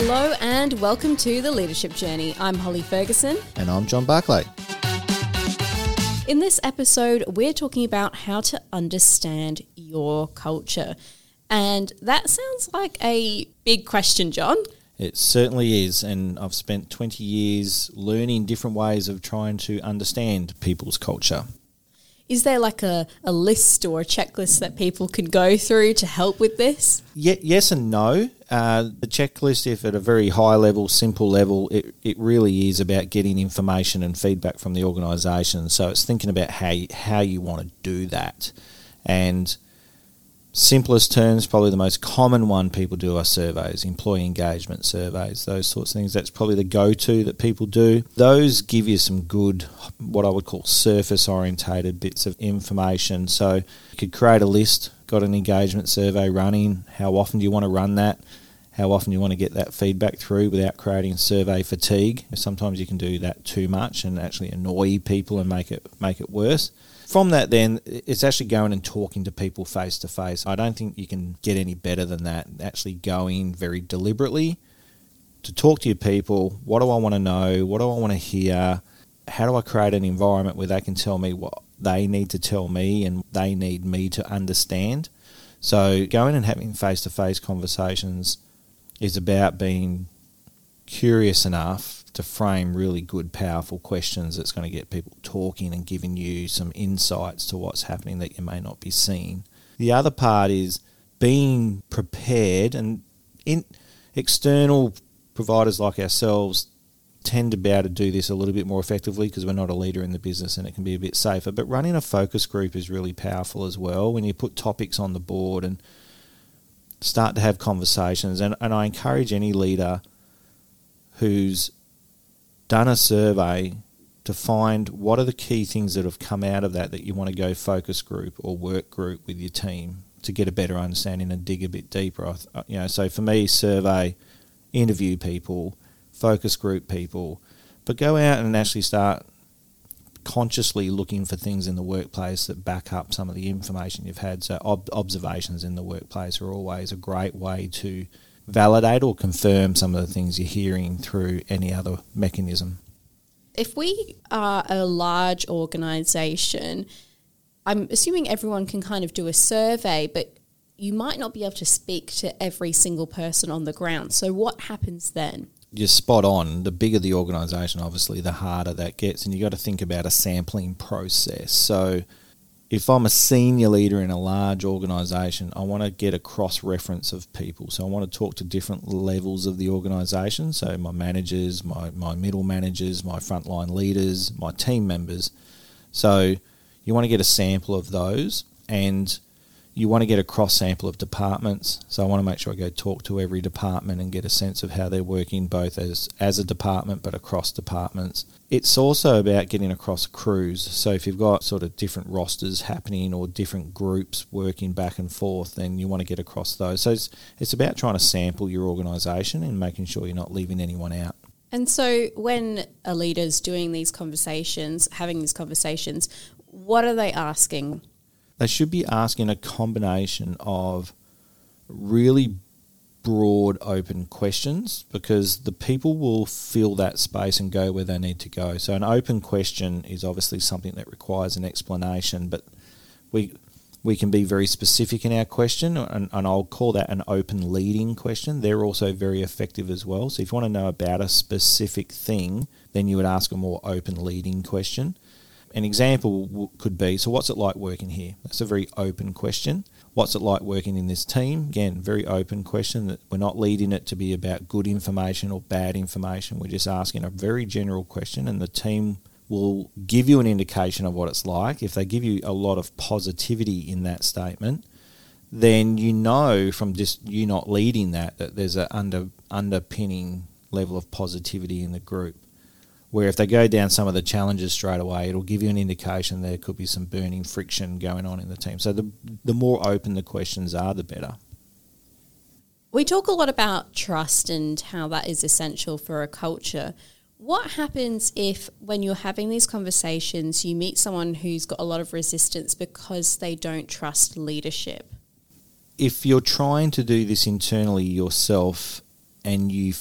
Hello and welcome to the Leadership Journey. I'm Holly Ferguson. And I'm John Barclay. In this episode, we're talking about how to understand your culture. And that sounds like a big question, John. It certainly is. And I've spent 20 years learning different ways of trying to understand people's culture. Is there like a, a list or a checklist that people can go through to help with this? Ye- yes and no. Uh, the checklist, if at a very high level, simple level, it, it really is about getting information and feedback from the organisation. So it's thinking about how you, how you want to do that. And simplest terms, probably the most common one people do are surveys, employee engagement surveys, those sorts of things. That's probably the go to that people do. Those give you some good, what I would call surface orientated bits of information. So you could create a list, got an engagement survey running. How often do you want to run that? How often do you want to get that feedback through without creating survey fatigue? Sometimes you can do that too much and actually annoy people and make it make it worse from that, then it's actually going and talking to people face to face. I don't think you can get any better than that. Actually, going very deliberately to talk to your people. What do I want to know? What do I want to hear? How do I create an environment where they can tell me what they need to tell me and they need me to understand? So, going and having face to face conversations is about being curious enough to frame really good, powerful questions that's going to get people talking and giving you some insights to what's happening that you may not be seeing. The other part is being prepared, and in external providers like ourselves tend to be able to do this a little bit more effectively because we're not a leader in the business and it can be a bit safer. But running a focus group is really powerful as well when you put topics on the board and start to have conversations. And, and I encourage any leader who's done a survey to find what are the key things that have come out of that that you want to go focus group or work group with your team to get a better understanding and dig a bit deeper. Uh, you know, so for me, survey, interview people, focus group people, but go out and actually start consciously looking for things in the workplace that back up some of the information you've had. So ob- observations in the workplace are always a great way to validate or confirm some of the things you're hearing through any other mechanism. If we are a large organisation, I'm assuming everyone can kind of do a survey, but you might not be able to speak to every single person on the ground. So, what happens then? You're spot on. The bigger the organisation, obviously, the harder that gets. And you've got to think about a sampling process. So, if I'm a senior leader in a large organisation, I want to get a cross reference of people. So I want to talk to different levels of the organisation. So my managers, my, my middle managers, my frontline leaders, my team members. So you want to get a sample of those and you want to get a cross sample of departments. So I want to make sure I go talk to every department and get a sense of how they're working both as, as a department but across departments. It's also about getting across crews. So if you've got sort of different rosters happening or different groups working back and forth, then you want to get across those. So it's, it's about trying to sample your organisation and making sure you're not leaving anyone out. And so when a leader's doing these conversations, having these conversations, what are they asking? They should be asking a combination of really broad open questions because the people will fill that space and go where they need to go. So an open question is obviously something that requires an explanation, but we we can be very specific in our question and, and I'll call that an open leading question. They're also very effective as well. So if you want to know about a specific thing, then you would ask a more open leading question. An example could be so, what's it like working here? That's a very open question. What's it like working in this team? Again, very open question that we're not leading it to be about good information or bad information. We're just asking a very general question, and the team will give you an indication of what it's like. If they give you a lot of positivity in that statement, then you know from just you not leading that that there's a under underpinning level of positivity in the group where if they go down some of the challenges straight away, it'll give you an indication there could be some burning friction going on in the team. So the the more open the questions are, the better. We talk a lot about trust and how that is essential for a culture. What happens if, when you're having these conversations, you meet someone who's got a lot of resistance because they don't trust leadership? If you're trying to do this internally yourself, and you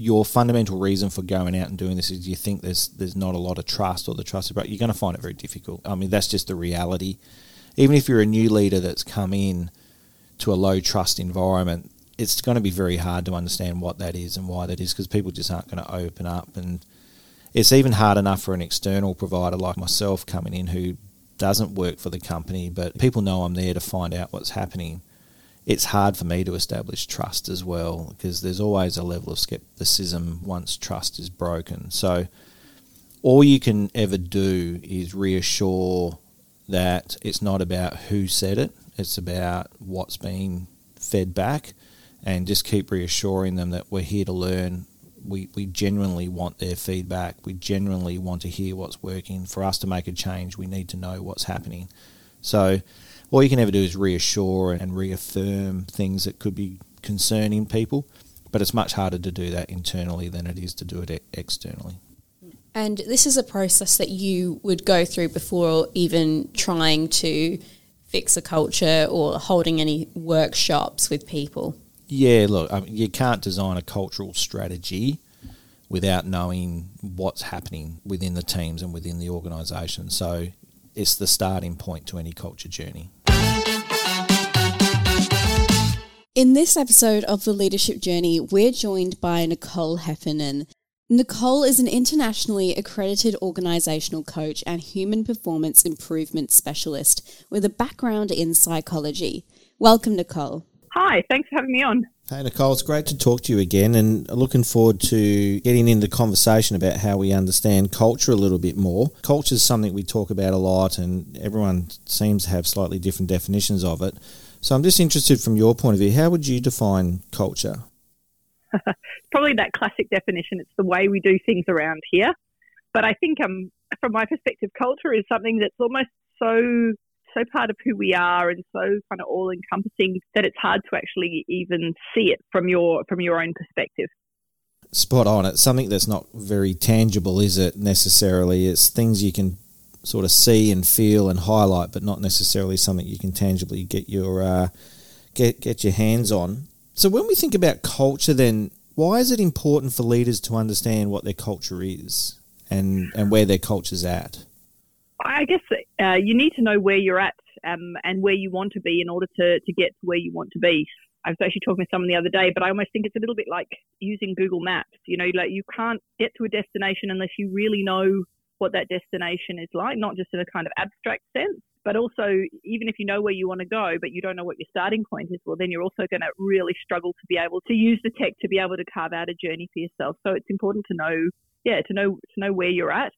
your fundamental reason for going out and doing this is you think there's there's not a lot of trust or the trust about you're going to find it very difficult. I mean that's just the reality. Even if you're a new leader that's come in to a low trust environment, it's going to be very hard to understand what that is and why that is because people just aren't going to open up and it's even hard enough for an external provider like myself coming in who doesn't work for the company, but people know I'm there to find out what's happening. It's hard for me to establish trust as well because there's always a level of skepticism once trust is broken. So, all you can ever do is reassure that it's not about who said it, it's about what's being fed back, and just keep reassuring them that we're here to learn we, we genuinely want their feedback. We genuinely want to hear what's working. For us to make a change, we need to know what's happening. So, all you can ever do is reassure and reaffirm things that could be concerning people, but it's much harder to do that internally than it is to do it externally. And this is a process that you would go through before even trying to fix a culture or holding any workshops with people. Yeah, look, I mean, you can't design a cultural strategy without knowing what's happening within the teams and within the organisation. So it's the starting point to any culture journey. In this episode of The Leadership Journey, we're joined by Nicole Heffernan. Nicole is an internationally accredited organisational coach and human performance improvement specialist with a background in psychology. Welcome, Nicole. Hi, thanks for having me on. Hey, Nicole, it's great to talk to you again and looking forward to getting into conversation about how we understand culture a little bit more. Culture is something we talk about a lot and everyone seems to have slightly different definitions of it. So I'm just interested from your point of view, how would you define culture? Probably that classic definition. It's the way we do things around here. But I think um, from my perspective, culture is something that's almost so so part of who we are and so kind of all encompassing that it's hard to actually even see it from your from your own perspective. Spot on. It's something that's not very tangible, is it necessarily? It's things you can sort of see and feel and highlight, but not necessarily something you can tangibly get your uh, get get your hands on. So when we think about culture, then why is it important for leaders to understand what their culture is and and where their culture's at? I guess uh, you need to know where you're at um, and where you want to be in order to, to get to where you want to be. I was actually talking with someone the other day, but I almost think it's a little bit like using Google Maps. You know, like you can't get to a destination unless you really know what that destination is like, not just in a kind of abstract sense, but also even if you know where you want to go, but you don't know what your starting point is, well, then you're also going to really struggle to be able to use the tech to be able to carve out a journey for yourself. So it's important to know, yeah, to know to know where you're at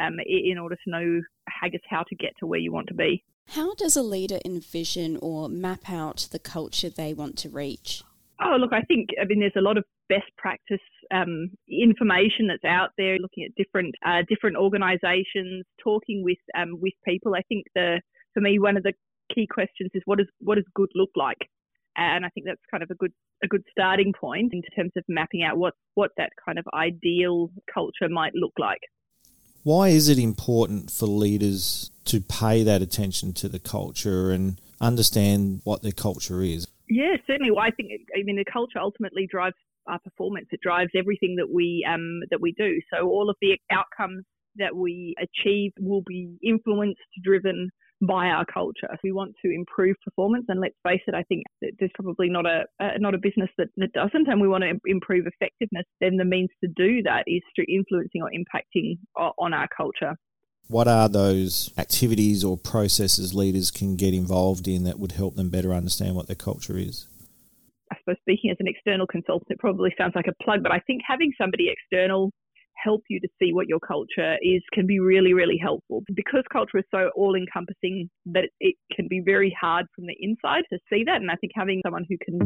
um, in order to know, I guess, how to get to where you want to be. How does a leader envision or map out the culture they want to reach? Oh, look, I think, I mean, there's a lot of best practice um, information that's out there, looking at different uh, different organisations, talking with um, with people. I think the for me one of the key questions is what does what does good look like, and I think that's kind of a good a good starting point in terms of mapping out what what that kind of ideal culture might look like. Why is it important for leaders to pay that attention to the culture and understand what their culture is? Yeah, certainly. Well, I think I mean the culture ultimately drives our performance. It drives everything that we um, that we do. So all of the outcomes that we achieve will be influenced, driven by our culture. If we want to improve performance, and let's face it, I think there's probably not a uh, not a business that, that doesn't, and we want to improve effectiveness. Then the means to do that is through influencing or impacting on our culture. What are those activities or processes leaders can get involved in that would help them better understand what their culture is? I suppose speaking as an external consultant, it probably sounds like a plug, but I think having somebody external help you to see what your culture is can be really, really helpful. Because culture is so all encompassing that it can be very hard from the inside to see that. And I think having someone who can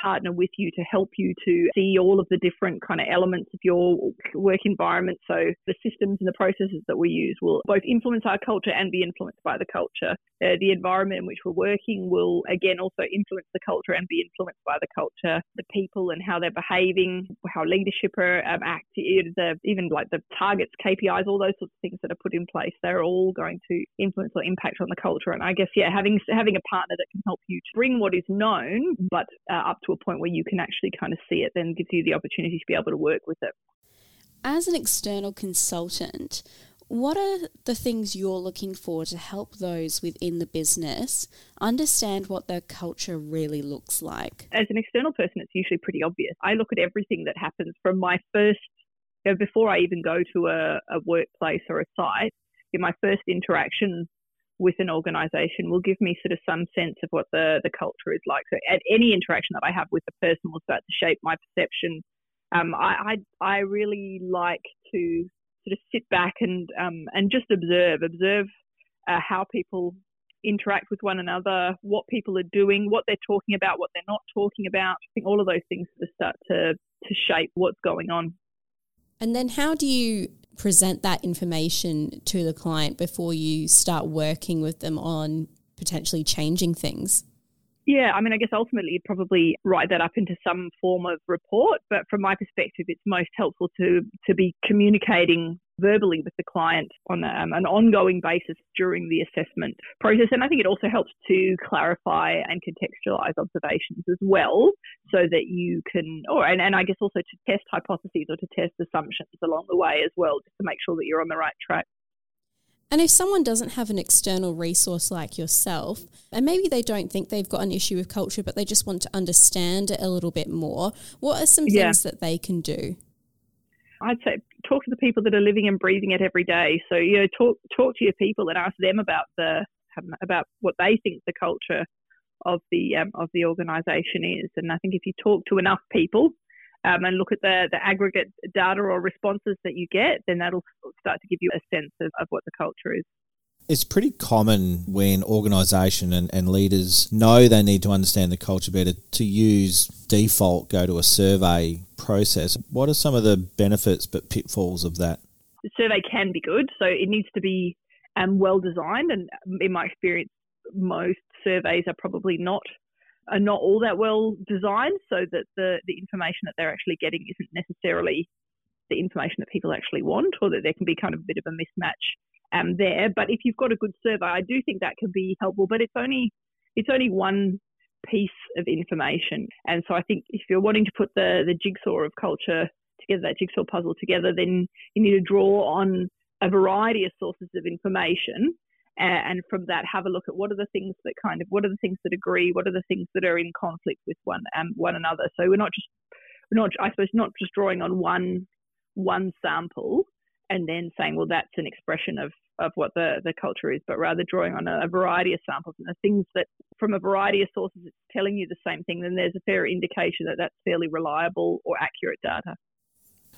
partner with you to help you to see all of the different kind of elements of your work environment. So the systems and the processes that we use will both influence our culture and be influenced by the culture. Uh, the environment in which we're working will again also influence the culture and be influenced by the culture. The people and how they're behaving, how leadership are um, acting, the even like the targets, KPIs, all those sorts of things that are put in place, they're all going to influence or impact on the culture. And I guess, yeah, having having a partner that can help you to bring what is known, but uh, up to a point where you can actually kind of see it, then gives you the opportunity to be able to work with it. As an external consultant, what are the things you're looking for to help those within the business understand what their culture really looks like? As an external person, it's usually pretty obvious. I look at everything that happens from my first, you know, before I even go to a, a workplace or a site, in my first interaction with an organization will give me sort of some sense of what the, the culture is like. So at any interaction that I have with the person will start to shape my perception. Um, I, I, I really like to sort of sit back and um, and just observe, observe uh, how people interact with one another, what people are doing, what they're talking about, what they're not talking about. I think all of those things sort of start to to shape what's going on. And then, how do you present that information to the client before you start working with them on potentially changing things? Yeah, I mean, I guess ultimately you'd probably write that up into some form of report, but from my perspective, it's most helpful to to be communicating verbally with the client on um, an ongoing basis during the assessment process. And I think it also helps to clarify and contextualize observations as well, so that you can, or and, and I guess also to test hypotheses or to test assumptions along the way as well, just to make sure that you're on the right track. And if someone doesn't have an external resource like yourself, and maybe they don't think they've got an issue with culture, but they just want to understand it a little bit more, what are some yeah. things that they can do? I'd say talk to the people that are living and breathing it every day. So you know, talk talk to your people and ask them about the about what they think the culture of the um, of the organisation is. And I think if you talk to enough people, um, and look at the, the aggregate data or responses that you get, then that'll start to give you a sense of, of what the culture is. It's pretty common when organisation and, and leaders know they need to understand the culture better to use default go to a survey process. What are some of the benefits but pitfalls of that? The survey can be good, so it needs to be um, well designed. And in my experience, most surveys are probably not are not all that well designed so that the, the information that they're actually getting isn't necessarily the information that people actually want or that there can be kind of a bit of a mismatch um, there. But if you've got a good survey, I do think that can be helpful, but it's only it's only one piece of information. And so I think if you're wanting to put the, the jigsaw of culture together, that jigsaw puzzle together, then you need to draw on a variety of sources of information and from that have a look at what are the things that kind of what are the things that agree what are the things that are in conflict with one um, one another so we're not just we're not i suppose not just drawing on one one sample and then saying well that's an expression of of what the the culture is but rather drawing on a, a variety of samples. And the things that from a variety of sources it's telling you the same thing then there's a fair indication that that's fairly reliable or accurate data.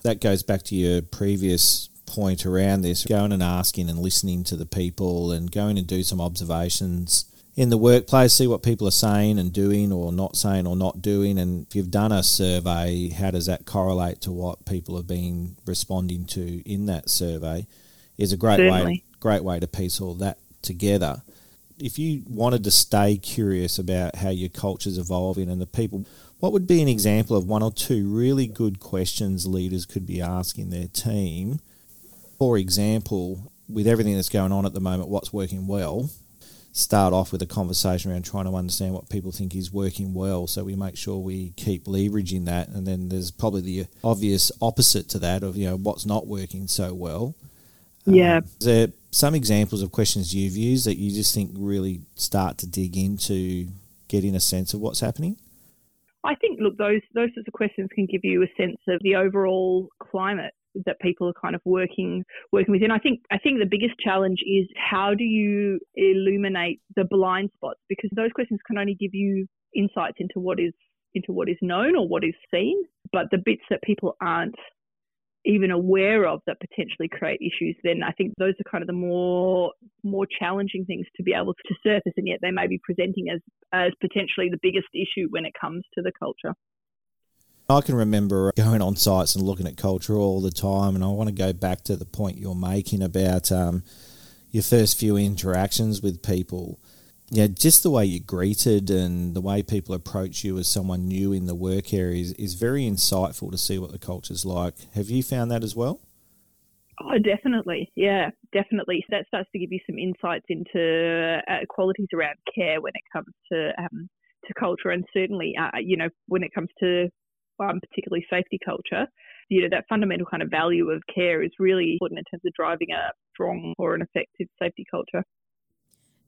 That goes back to your previous point around this, going and asking and listening to the people and going and do some observations in the workplace, see what people are saying and doing or not saying or not doing. And if you've done a survey, how does that correlate to what people have been responding to in that survey? Is a great Certainly. way great way to piece all that together. If you wanted to stay curious about how your culture's evolving and the people, what would be an example of one or two really good questions leaders could be asking their team for example, with everything that's going on at the moment, what's working well, start off with a conversation around trying to understand what people think is working well. So we make sure we keep leveraging that. And then there's probably the obvious opposite to that of you know what's not working so well. Yeah. um, is there some examples of questions you've used that you just think really start to dig into getting a sense of what's happening? I think, look, those those sorts of questions can give you a sense of the overall climate that people are kind of working working within. I think I think the biggest challenge is how do you illuminate the blind spots because those questions can only give you insights into what is into what is known or what is seen, but the bits that people aren't even aware of that potentially create issues, then I think those are kind of the more more challenging things to be able to surface, and yet they may be presenting as as potentially the biggest issue when it comes to the culture. I can remember going on sites and looking at culture all the time, and I want to go back to the point you're making about um, your first few interactions with people. Yeah, just the way you're greeted and the way people approach you as someone new in the work area is, is very insightful to see what the culture's like. Have you found that as well? Oh, definitely. Yeah, definitely. So that starts to give you some insights into uh, qualities around care when it comes to um, to culture, and certainly, uh, you know, when it comes to um, particularly safety culture, you know, that fundamental kind of value of care is really important in terms of driving a strong or an effective safety culture.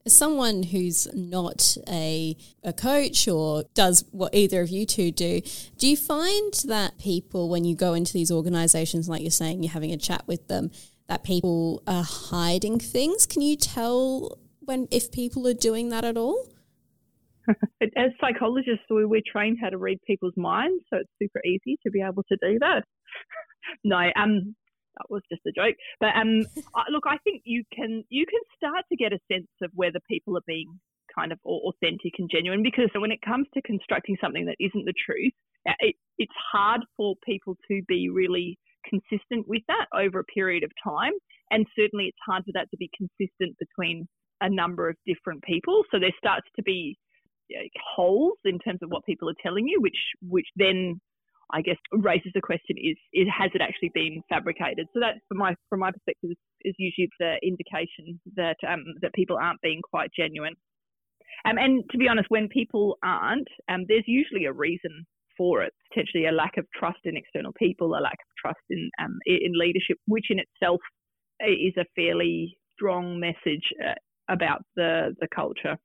As someone who's not a, a coach or does what either of you two do, do you find that people, when you go into these organizations, like you're saying, you're having a chat with them, that people are hiding things? Can you tell when if people are doing that at all? As psychologists, we're trained how to read people's minds, so it's super easy to be able to do that. no, um, that was just a joke. But um, look, I think you can you can start to get a sense of whether people are being kind of authentic and genuine because when it comes to constructing something that isn't the truth, it, it's hard for people to be really consistent with that over a period of time, and certainly it's hard for that to be consistent between a number of different people. So there starts to be holes in terms of what people are telling you, which which then I guess raises the question: is, is has it actually been fabricated? So that, from my from my perspective, is, usually the indication that um, that people aren't being quite genuine. Um, and to be honest, when people aren't, um, there's usually a reason for it. Potentially a lack of trust in external people, a lack of trust in um, in leadership, which in itself is a fairly strong message uh, about the the culture.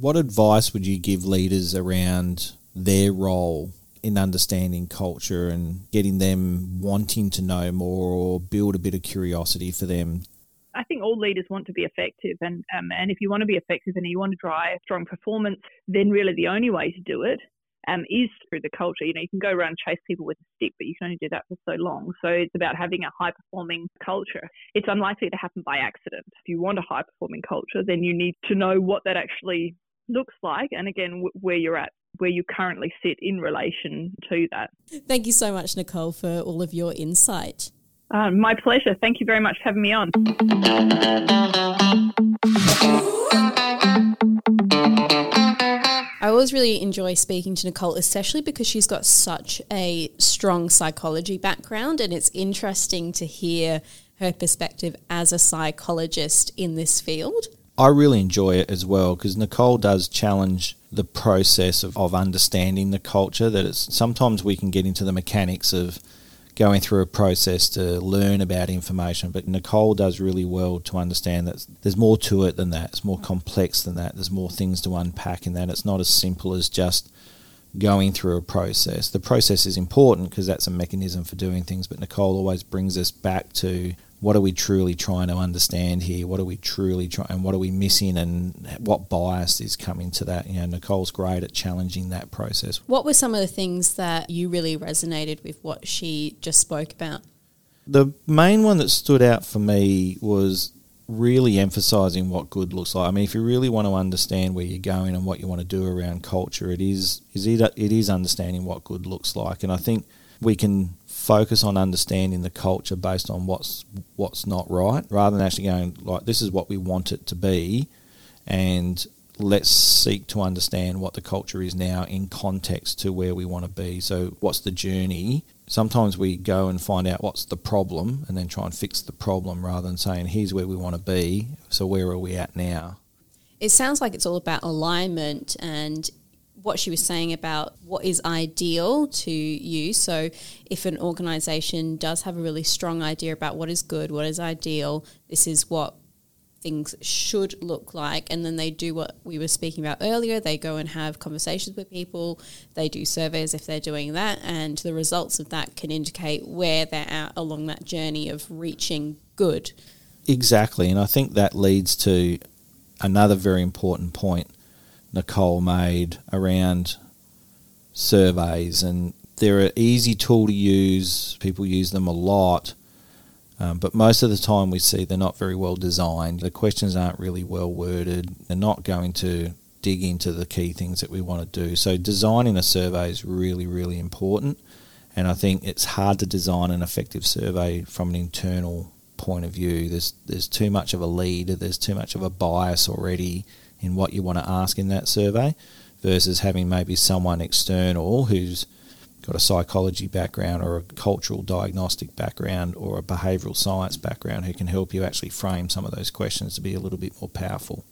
What advice would you give leaders around their role in understanding culture and getting them wanting to know more or build a bit of curiosity for them? I think all leaders want to be effective, and um, and if you want to be effective and you want to drive strong performance, then really the only way to do it um, is through the culture. You know, you can go around chase people with a stick, but you can only do that for so long. So it's about having a high performing culture. It's unlikely to happen by accident. If you want a high performing culture, then you need to know what that actually looks like, and again, w- where you're at where you currently sit in relation to that. Thank you so much, Nicole, for all of your insight. Uh, my pleasure. Thank you very much for having me on. I always really enjoy speaking to Nicole, especially because she's got such a strong psychology background, and it's interesting to hear her perspective as a psychologist in this field. I really enjoy it as well because Nicole does challenge the process of, of understanding the culture. That it's sometimes we can get into the mechanics of going through a process to learn about information, but Nicole does really well to understand that there's more to it than that. It's more complex than that. There's more things to unpack in that. It's not as simple as just going through a process. The process is important because that's a mechanism for doing things, but Nicole always brings us back to what are we truly trying to understand here? What are we truly trying, and what are we missing, and what bias is coming to that? You know, Nicole's great at challenging that process. What were some of the things that you really resonated with what she just spoke about? The main one that stood out for me was really emphasizing what good looks like. I mean, if you really want to understand where you're going and what you want to do around culture, it is is it, it is understanding what good looks like, and I think we can focus on understanding the culture based on what's what's not right, rather than actually going like this is what we want it to be, and let's seek to understand what the culture is now in context to where we want to be. So, what's the journey? Sometimes we go and find out what's the problem and then try and fix the problem rather than saying, here's where we want to be. So, where are we at now? It sounds like it's all about alignment and what she was saying about what is ideal to you. So, if an organization does have a really strong idea about what is good, what is ideal, this is what things should look like. And then they do what we were speaking about earlier. They go and have conversations with people, they do surveys if they're doing that, and the results of that can indicate where they're at along that journey of reaching good. Exactly. And I think that leads to another very important point Nicole made around surveys, and they're an easy tool to use. People use them a lot, um, but most of the time we see they're not very well designed. The questions aren't really well worded. They're not going to dig into the key things that we want to do. So designing a survey is really, really important. And I think it's hard to design an effective survey from an internal point of view. There's there's too much of a lead. There's too much of a bias already in what you want to ask in that survey versus having maybe someone external who's got a psychology background or a cultural diagnostic background or a behavioural science background who can help you actually frame some of those questions to be a little bit more powerful.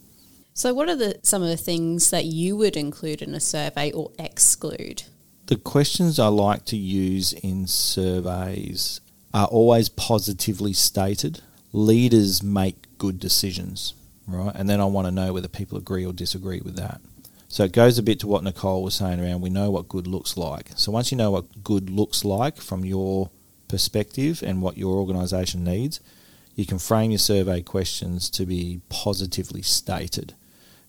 So, what are the some of the things that you would include in a survey or exclude? The questions I like to use in surveys are always positively stated. Leaders make good decisions, right? And then I want to know whether people agree or disagree with that. So it goes a bit to what Nicole was saying around we know what good looks like. So once you know what good looks like from your perspective and what your organisation needs, you can frame your survey questions to be positively stated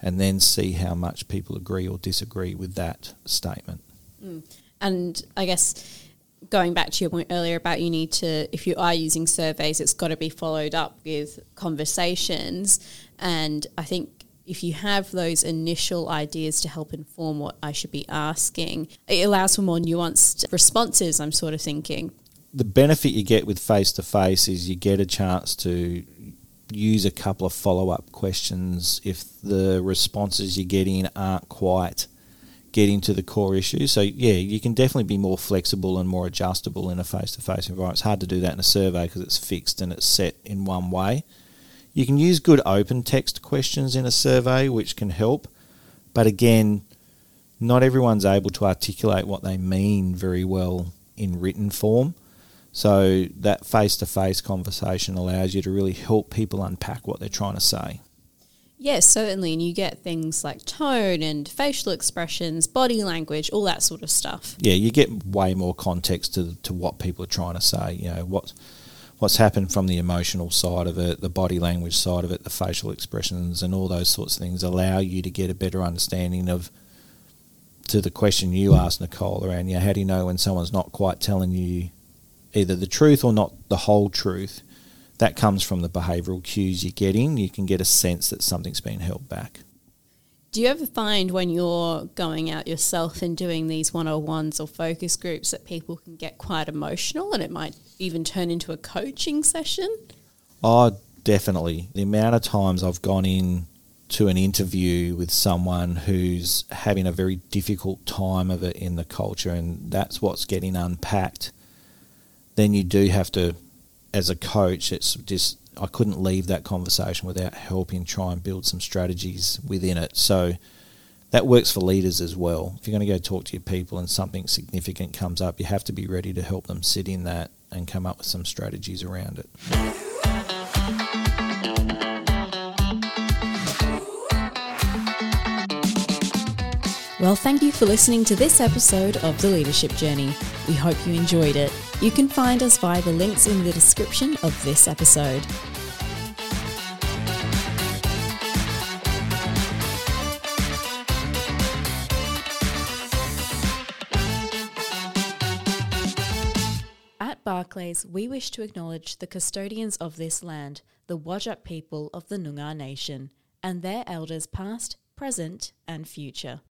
and then see how much people agree or disagree with that statement. Mm. And I guess going back to your point earlier about you need to, if you are using surveys, it's got to be followed up with conversations. And I think if you have those initial ideas to help inform what I should be asking, it allows for more nuanced responses, I'm sort of thinking. The benefit you get with face to face is you get a chance to use a couple of follow up questions if the responses you're getting aren't quite getting to the core issue. So, yeah, you can definitely be more flexible and more adjustable in a face to face environment. It's hard to do that in a survey because it's fixed and it's set in one way. You can use good open text questions in a survey, which can help. But again, not everyone's able to articulate what they mean very well in written form. So that face to face conversation allows you to really help people unpack what they're trying to say. Yes, certainly. And you get things like tone and facial expressions, body language, all that sort of stuff. Yeah, you get way more context to, to what people are trying to say. You know, what what's happened from the emotional side of it, the body language side of it, the facial expressions, and all those sorts of things allow you to get a better understanding of. To the question you asked Nicole around, yeah, how do you know when someone's not quite telling you either the truth or not the whole truth? That comes from the behavioural cues you're getting. You can get a sense that something's been held back. Do you ever find when you're going out yourself and doing these one on ones or focus groups that people can get quite emotional and it might even turn into a coaching session? Oh, definitely. The amount of times I've gone in to an interview with someone who's having a very difficult time of it in the culture and that's what's getting unpacked, then you do have to, as a coach, it's just I couldn't leave that conversation without helping try and build some strategies within it. So that works for leaders as well. If you're going to go talk to your people and something significant comes up, you have to be ready to help them sit in that and come up with some strategies around it. Well, thank you for listening to this episode of The Leadership Journey. We hope you enjoyed it. You can find us via the links in the description of this episode. At Barclayss, we wish to acknowledge the custodians of this land, the Whadjuk people of the Noongar Nation, and their elders past, present, and future.